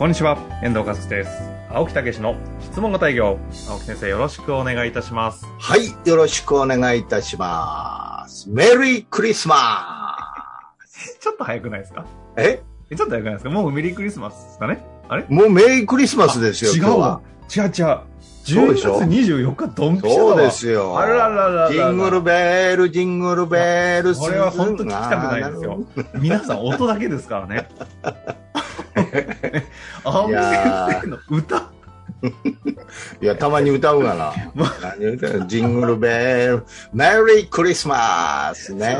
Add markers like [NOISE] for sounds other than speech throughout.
こんにちは、遠藤和樹です。青木武の質問型営業。青木先生、よろしくお願いいたします。はい、よろしくお願いいたします。メリークリスマちょっと早くないですか？スえ？えちょっと早くないですか？もうメリークリスマスですかねあれ？もうメリークリスマスですよ、違うわ。違う違う。そうでしょ？10月24日、ドンピシャだわそうですよ。あららららら。ジングルベール、ジングルベール、これは本当聞きたくないですよ。皆さん音だけですからね。青木先生の歌？[LAUGHS] いや、たまに歌うがな。何歌う？ジングルベール、メリークリスマスね。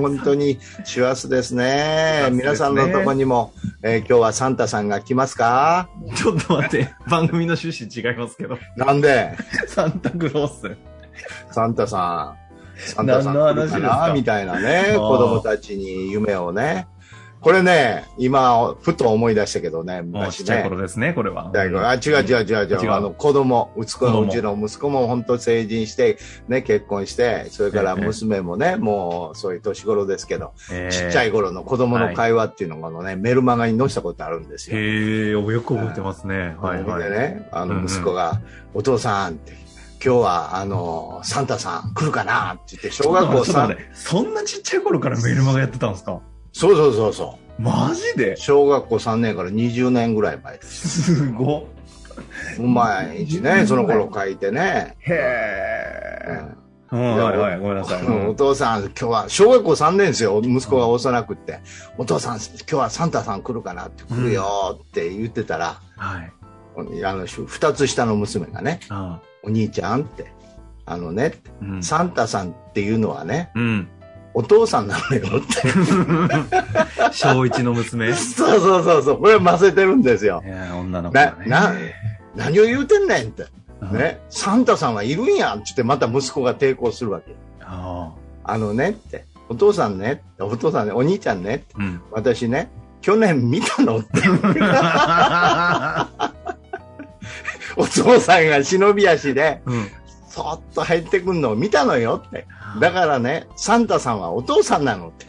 本当に幸せですね。皆さんのとこにも、えー今日はサンタさんが来ますか？ちょっと待って、番組の趣旨違いますけど。なんで？サンタクロース。サンタさん、サンタさん来るかな？みたいなね、子供たちに夢をね。これね、今、ふと思い出したけどね、昔ちっちゃいね。頃ですね、これは。あ、違う違う違う違う。あの、子供、息子のうちの息子も本当成人して、ね、結婚して、それからええ娘もね、もうそういう年頃ですけど、えーちっちゃい頃の子供の会話っていうのがね、メルマガに載せたことあるんですよ。へえ、よく覚えてますね。はいはい。でね、あの、うんうん息子が、お父さんって、今日は、あの、サンタさん来るかなって言って、小学校3ちょっと待ってそんなちっちゃい頃からメルマガやってたんですか？そうそうそうそう。マジで？小学校3年から20年ぐらい前です。すごっ。毎日ね、その頃書いてね。へえ。うん、はいはい、ごめんなさい。うんお父さん、今日は、小学校3年ですよ、息子が幼くって。お父さん、今日はサンタさん来るかなって、来るよって言ってたら、はい。あの、二つ下の娘がね、あお兄ちゃんって、あのね。サンタさんっていうのはね、うん。お父さんなのよって。小一の娘。そうそうそうそう、これ混ぜてるんですよ。いや、女の子ね。な、何を言うてんねんって。うん。ね、サンタさんはいるんやんって言ってまた息子が抵抗するわけ。ああのねって、お父さんね、お父さんね、お兄ちゃんね。うん。私ね、去年見たのって、[LAUGHS] お父さんが忍び足で、うん。そーっと入ってくんのを見たのよって。だからね、サンタさんはお父さんなのって。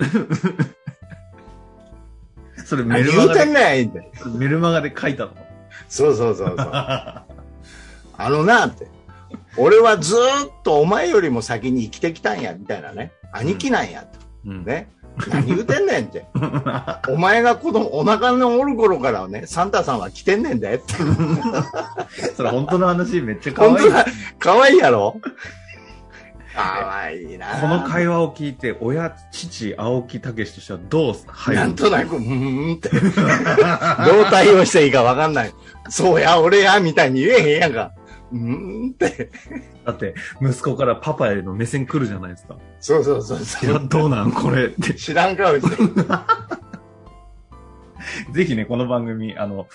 [LAUGHS] それメ何言うてんルマガで、ねんって。メルマガで書いたの？そうそうそうそう。[LAUGHS] あのなって。俺はずーっとお前よりも先に生きてきたんや、みたいなね。兄貴なんや、と。うん。ね。何言うてんねんって。お前が子供、お腹のおる頃からね、サンタさんは来てんねんでって。[LAUGHS] それ本当の話めっちゃ可愛い。本当だ。かわいいやろ？かわいいなこの会話を聞いて、親、父、青木武としてはどう入るなんとなく、うーんって。どう対応していいかわかんない。そうや、俺や、みたいに言えへんやんか。うーんって。だって、息子からパパへの目線来るじゃないですか。そうそうそういや、そう。どうなんこれって。知らん顔して。[LAUGHS] ぜひね、この番組、あの、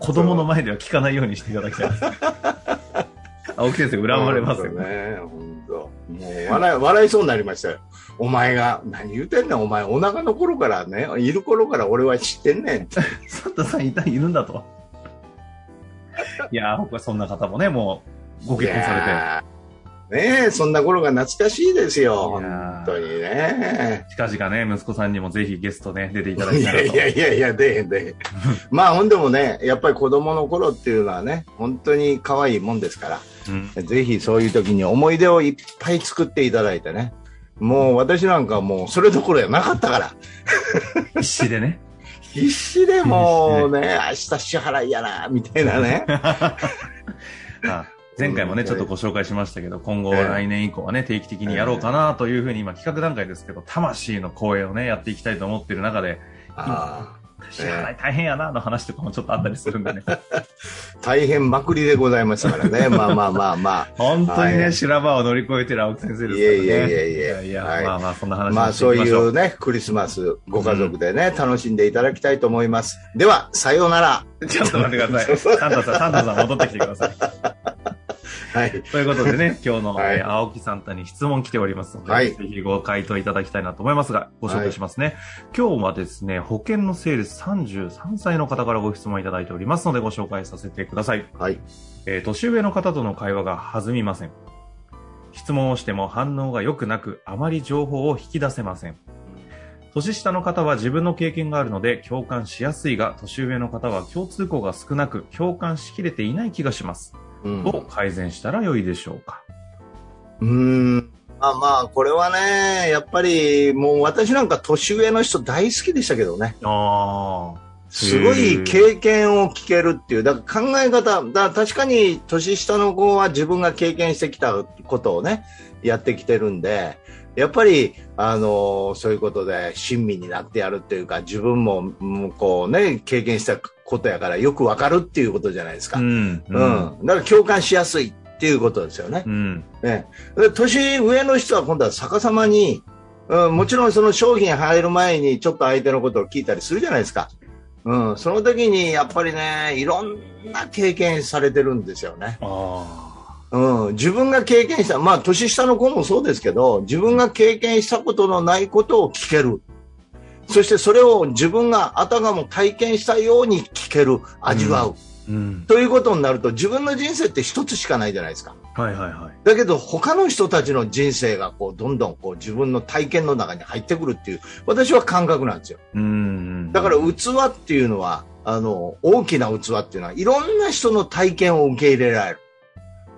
子供の前では聞かないようにしていただきたいです。[LAUGHS] 青木先生、恨まれますよ。ね、本当。もう笑い、笑いそうになりましたよ。お前が、何言うてんねん、お前、お腹の頃からね、いる頃から俺は知ってんねん。[LAUGHS] サンタさんいた、いるんだと。いやー、僕はそんな方もね、もう、ご結婚されて。ねえ、そんな頃が懐かしいですよ。本当にね。近々ね、息子さんにもぜひゲストね、出ていただきたい。いやいやいや、出えへん出えへん。[LAUGHS] まあ、ほんでもね、やっぱり子供の頃っていうのはね、本当に可愛いもんですから、うんぜひそういう時に思い出をいっぱい作っていただいてね。もう私なんかもうそれどころやなかったから。必死でね。[LAUGHS] 必死でもうね、明日支払いやな、みたいなね。[LAUGHS] あ前回もね、ちょっとご紹介しましたけど、今後ええ。来年以降はね、定期的にやろうかなというふうに今企画段階ですけど、魂の公演をね、やっていきたいと思っている中で、あ支 [LAUGHS] 払い大変やな、の話とかもちょっとあったりするんでね。[LAUGHS] 大変まくりでございますからね。[LAUGHS] まあまあまあまあ。本当にね、はい修羅場を乗り越えてる青木先生ですからね。いえいえいえいえやいや、はいまあまあ、そんな話まあそういう。うね、クリスマスご家族でね、楽しんでいただきたいと思います。では、さようなら。ちょっと待ってください。サンタさん、サンタさん戻ってきてください。はい。ということでね、[LAUGHS] 今日の、はいえー青木サンタに質問来ておりますので、はいぜひご回答いただきたいなと思いますが、ご紹介しますね。今日はですね、保険のセールス33歳の方からご質問いただいておりますので、ご紹介させてください。はい。えー年上の方との会話が弾みません。質問をしても反応が良くなく、あまり情報を引き出せません。年下の方は自分の経験があるので共感しやすいが、年上の方は共通項が少なく共感しきれていない気がします。うんどう改善したら良いでしょうかうーん。まあまあ、これはね、やっぱり、もう私なんか年上の人大好きでしたけどね。あすごい経験を聞けるっていう。だから考え方、だ確かに年下の子は自分が経験してきたことをね、やってきてるんで、やっぱり、あのそういうことで親身になってやるっていうか、自分も、もうこうね、経験したことやからよくわかるっていうことじゃないですか。ううん。ん。だから共感しやすいっていうことですよね。うん。ね、で年上の人は今度は逆さまに、うん、もちろんその商品入る前にちょっと相手のことを聞いたりするじゃないですか。うん、その時にやっぱりね、いろんな経験されてるんですよね。あうん、自分が経験した、まあ年下の子もそうですけど、自分が経験したことのないことを聞ける。そしてそれを自分があたかも体験したように聞ける、味わう。あ。うん。ということになると自分の人生って一つしかないじゃないですか。はいはいはい。だけど他の人たちの人生がこうどんどんこう自分の体験の中に入ってくるっていう私は感覚なんですよ。うん。だから器っていうのはあの大きな器っていうのはいろんな人の体験を受け入れられる。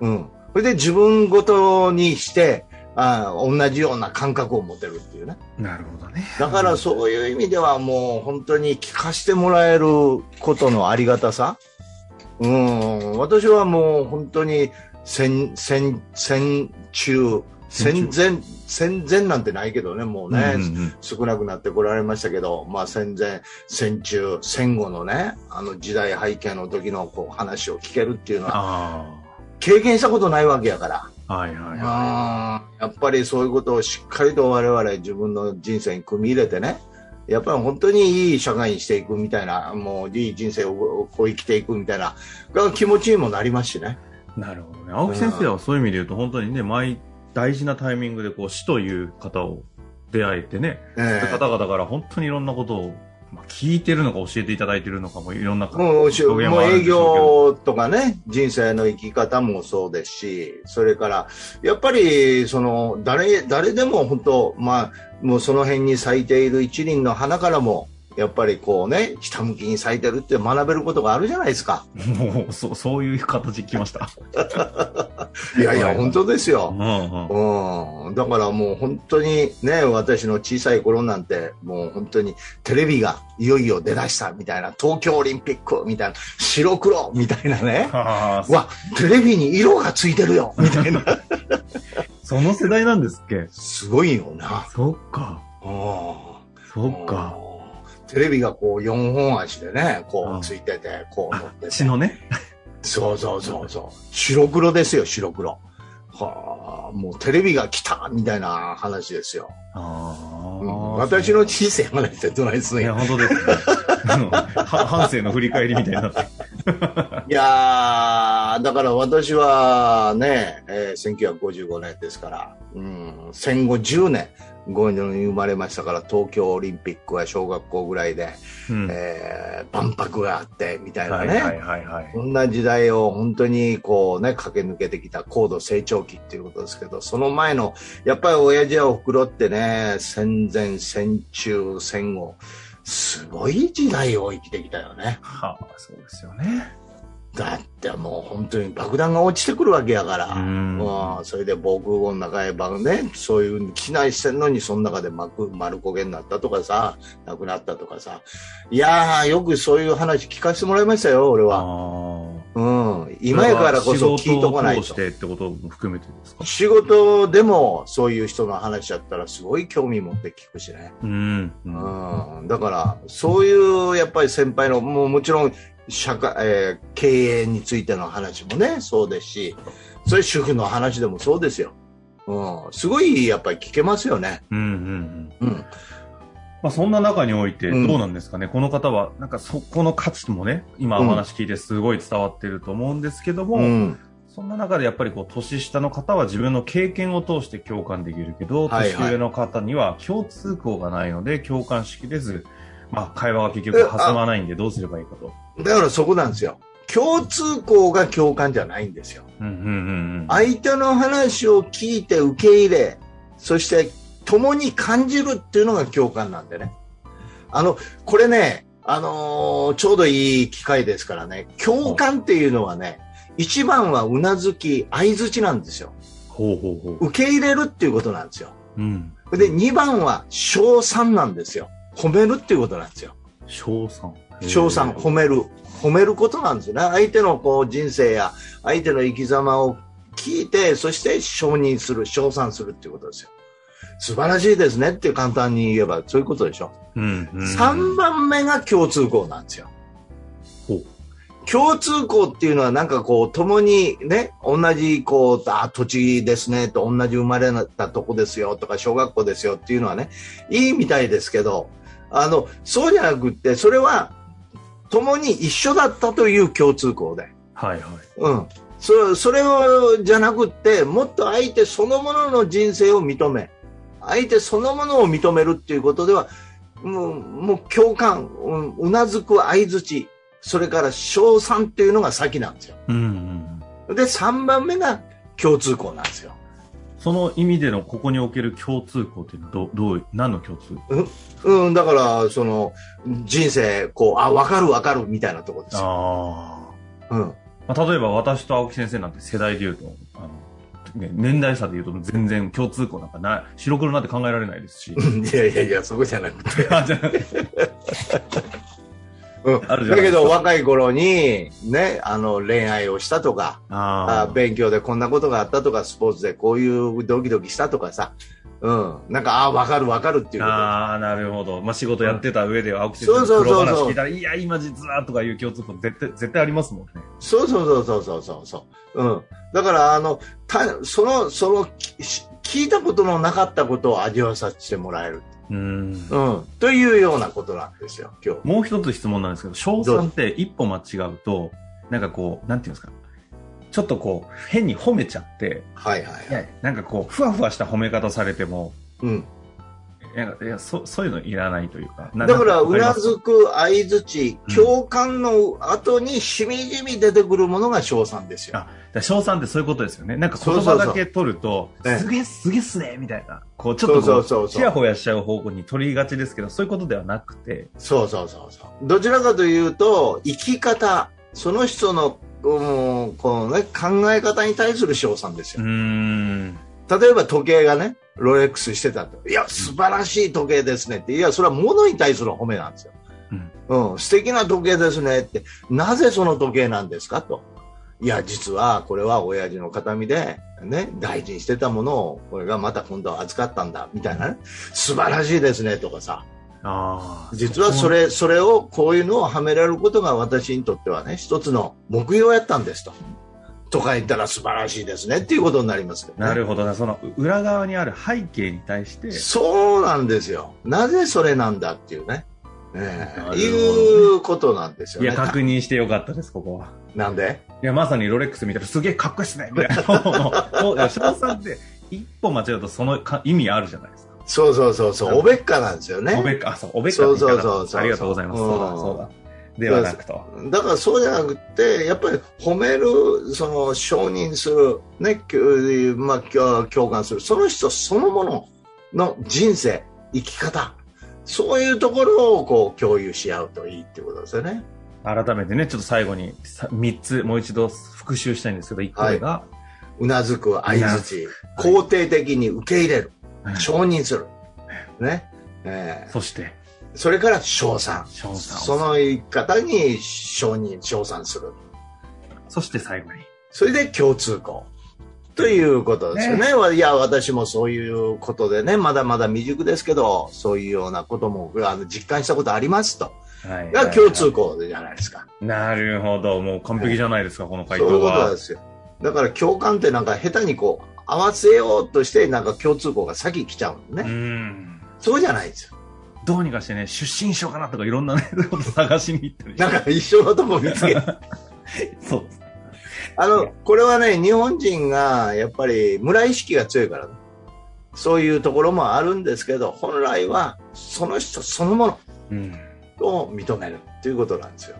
うん。それで自分ごとにしてあ同じような感覚を持てるっていうね。なるほどね。だからそういう意味ではもう本当に聞かせてもらえることのありがたさ。うん、私はもう本当に戦、戦、戦中、戦前、戦前なんてないけどね、もうね、うんうん少なくなってこられましたけど、まあ戦前、戦中、戦後のね、あの時代背景の時のこう話を聞けるっていうのは、あ経験したことないわけやから。あ。はいはいはあーやっぱりそういうことをしっかりと我々自分の人生に組み入れてね、やっぱり本当にいい社会にしていくみたいな、もういい人生をこう生きていくみたいな、が気持ちにもなりますしね。い。なるほどね。青木先生はそういう意味で言うと、本当にね、毎、大事なタイミングで、こう、死という方を出会えてね、ええ方々から本当にいろんなことを、まあ、聞いてるのか教えていただいてるのかもいろんなもうもう営業とかね、人生の生き方もそうですし、それから、やっぱり、その、誰、誰でも本当、まあ、もうその辺に咲いている一輪の花からも、やっぱりこうね、下向きに咲いてるって学べることがあるじゃないですか。もう、そう、そういう形きました。[LAUGHS] いやいや、はい本当ですよう。んうん。うん、だからもう本当にね、私の小さい頃なんて、もう本当にテレビがいよいよ出だしたみたいな、東京オリンピックみたいな、白黒みたいなね。ああ、わ、テレビに色がついてるよ [LAUGHS] みたいな。その世代なんですっけ？すごいよな。そっか。うんそっか。テレビがこう4本足でね、こうついてて、こう乗ってて血のね。そうそうそうそう。白黒ですよ、白黒。はあ、もうテレビが来たみたいな話ですよ。あうんあ。私の小さい話ってどないすんやいや、本当ですね。半生の振り返りみたいにな。[LAUGHS] いやー、だから私はね、えー1955年ですから、うん、戦後10年後に生まれましたから、東京オリンピックは小学校ぐらいで、うん。えー万博があって、みたいなね。はいはいはいはい。そんな時代を本当にこうね、駆け抜けてきた高度成長期っていうことですけど、その前の、やっぱり親父やお袋ってね、戦前、戦中、戦後、すごい時代を生きてきたよね。はあ、そうですよね。だってもう本当に爆弾が落ちてくるわけやから、うんそれで防空壕の中へ爆ね、そういう機内してんのにその中で丸丸焦げになったとかさ、亡くなったとかさ、いやー、よくそういう話聞かせてもらいましたよ、俺は。あうん。今やからこそ聞いとかないと仕事し。てってことも含めてですか仕事でもそういう人の話だったらすごい興味持って聞くしね。うん。うんうん。だから、そういうやっぱり先輩の、もうもちろん社会、えー経営についての話もね、そうですし、それ主婦の話でもそうですよ。うん。すごいやっぱり聞けますよね。うんうんうん。うん。まあ、そんな中においてうんどうなんですかね、この方は、なんかそこの価値もね、今お話聞いてすごい伝わってると思うんですけども、うん。そんな中でやっぱりこう、年下の方は自分の経験を通して共感できるけど、はいはい年上の方には共通項がないので、共感しきれず、まあ、会話が結局弾まないんでどうすればいいかと。だからそこなんですよ。共通項が共感じゃないんですよ。うんうんうんうん。相手の話を聞いて受け入れ、そして共に感じるっていうのが共感なんでね。あの、これね、あのーちょうどいい機会ですからね、共感っていうのはね、一番はうなずき、相づちなんですよ。ほうほうほう。受け入れるっていうことなんですよ。うん。で、二番は称賛なんですよ。褒めるっていうことなんですよ。賞賛。称賛、褒める。褒めることなんですよね。相手のこう人生や相手の生き様を聞いて、そして承認する、称賛するっていうことですよ。素晴らしいですねって簡単に言えばそういうことでしょ。うんうん。3番目が共通項なんですよ。共通項っていうのはなんかこう、共にね、同じこう、あ、土地ですねと同じ生まれたとこですよとか小学校ですよっていうのはね、いいみたいですけど、あの、そうじゃなくって、それは共に一緒だったという共通項で。はいはい。うん。そそれを、じゃなくって、もっと相手そのものの人生を認め、相手そのものを認めるっていうことでは、もう、もう共感、うなずく相づち、それから称賛っていうのが先なんですよ。うんうん。で、3番目が共通項なんですよ。その意味でのここにおける共通項ってどどう何の共通？うん、だから、その、人生、こう、あ、わかるわかるみたいなところですよ。ああ。うん。まあ、例えば私と青木先生なんて世代で言うと、あの、ね、年代差で言うと全然共通項なんかない、白黒なんて考えられないですし。[LAUGHS] いやいやいや、そこじゃなくて。[LAUGHS] あ [LAUGHS] じゃないですかだけど、若い頃に、ね、あの、恋愛をしたとか、ああ勉強でこんなことがあったとか、スポーツでこういうドキドキしたとかさ、うん。なんか、ああ、わかるわかるっていう。ああ、なるほど。まあ、仕事やってた上で青木先生の黒話聞いたら、いや、今実はとかいう共通項絶対、絶対ありますもんね。そうそうそうそうそうそうそう。うん。だから、あの、た、その、その、聞いたことのなかったことを味わわさせてもらえる。うーん。うん。というようなことなんですよ、今日。もう一つ質問なんですけど、賞賛って一歩間違うと、なんかこう、なんていうんですか。ちょっとこう、変に褒めちゃって、はいはいはい。なんかこう、ふわふわした褒め方されても、うん。いや、いやそそういうのいらないというか。なだから、うなずく、相づちうん、共感の後にしみじみ出てくるものが賞賛ですよ。あます賞賛ってそういうことですよね。なんか言葉だけ取ると、そうそうそうすげえ、すげえっすね、みたいな。こう、ちょっとちやほやしちゃう方向に取りがちですけど、そういうことではなくて、そうそうそうそう。どちらかというと、生き方、その人の、うん、このね、考え方に対する賞賛ですよ。ん。例えば時計がね、ロレックスしてたと。いや、素晴らしい時計ですねって。いや、それは物に対する褒めなんですよ。うん、素敵な時計ですねって。なぜその時計なんですかと。いや、実はこれは親父の形見で、ね、大事にしてたものを、これがまた今度預かったんだ、みたいなね。素晴らしいですねとかさ。ああ。実はそれ、それを、こういうのをはめられることが私にとってはね、一つの目標やったんですと。とか言ったら素晴らしいですねっていうことになりますけど、ね。なるほどな。その裏側にある背景に対して、そうなんですよ。なぜそれなんだっていうね。ええねいうことなんですよね。いや、確認してよかったです、ここは。なんで？いや、まさにロレックス見たらすげえかっこいいっすね、みたいな。[LAUGHS] さんって、一歩間違うとそのか意味あるじゃないですか。そうそうそうそう。おべっかなんですよね。おべっか、あ、そう、おべっかそうそうそうそう。ありがとうございます。うん。そうだ、そうだ。ではなくと。だからそうじゃなくて、やっぱり褒める、その承認する、ね、まあ、共感する、その人そのものの人生、生き方、そういうところをこう共有し合うといいっていうことですよね。改めてね、ちょっと最後にさ3つ、もう一度復習したいんですけど、1個目が、うなずく、相づち、はい。肯定的に受け入れる、はい承認する。ね。えーそして、それから称賛。賞賛その言い方に承認、称賛する。そして最後に。それで共通項。ということですよね。ねいや、私もそういうことでね、まだまだ未熟ですけど、そういうようなこともあの実感したことありますと。はい、が共通項じゃないですか。なるほど。もう完璧じゃないですか、この回答は。そういうことですよ。だから共感ってなんか下手にこう、合わせようとしてなんか共通項が先来ちゃうのね。うん。そうじゃないですよ。どうにかしてね、出身しようかなとかいろんなね、こと探しに行ってる。なんか一緒のとこ見つけ [LAUGHS] そうあの、これはね、日本人がやっぱり村意識が強いから、ね、そういうところもあるんですけど、本来はその人そのものを認めるっていうことなんですよ。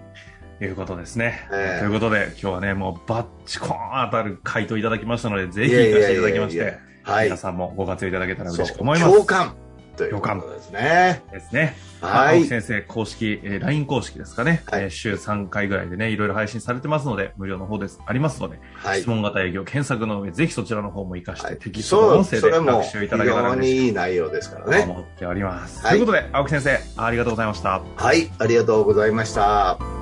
いうことですね、えー、ということで今日はねもうバッチコーン当たる回答いただきましたのでぜひ行かせていただきまして皆さんもご活用いただけたら嬉しく思います共感ということですね。ですね。はい。先生公式、えー、LINE 公式ですかね、はい、えー、週3回ぐらいでね、いろいろ配信されてますので、無料の方です、ありますので、はい、質問型営業検索の上、ぜひそちらの方も活かして、はい、テキストの音声で学習いただけたら嬉しい。いい内容ですからね。思っております。はい、ということで、青木先生、ありがとうございました。はい、ありがとうございました。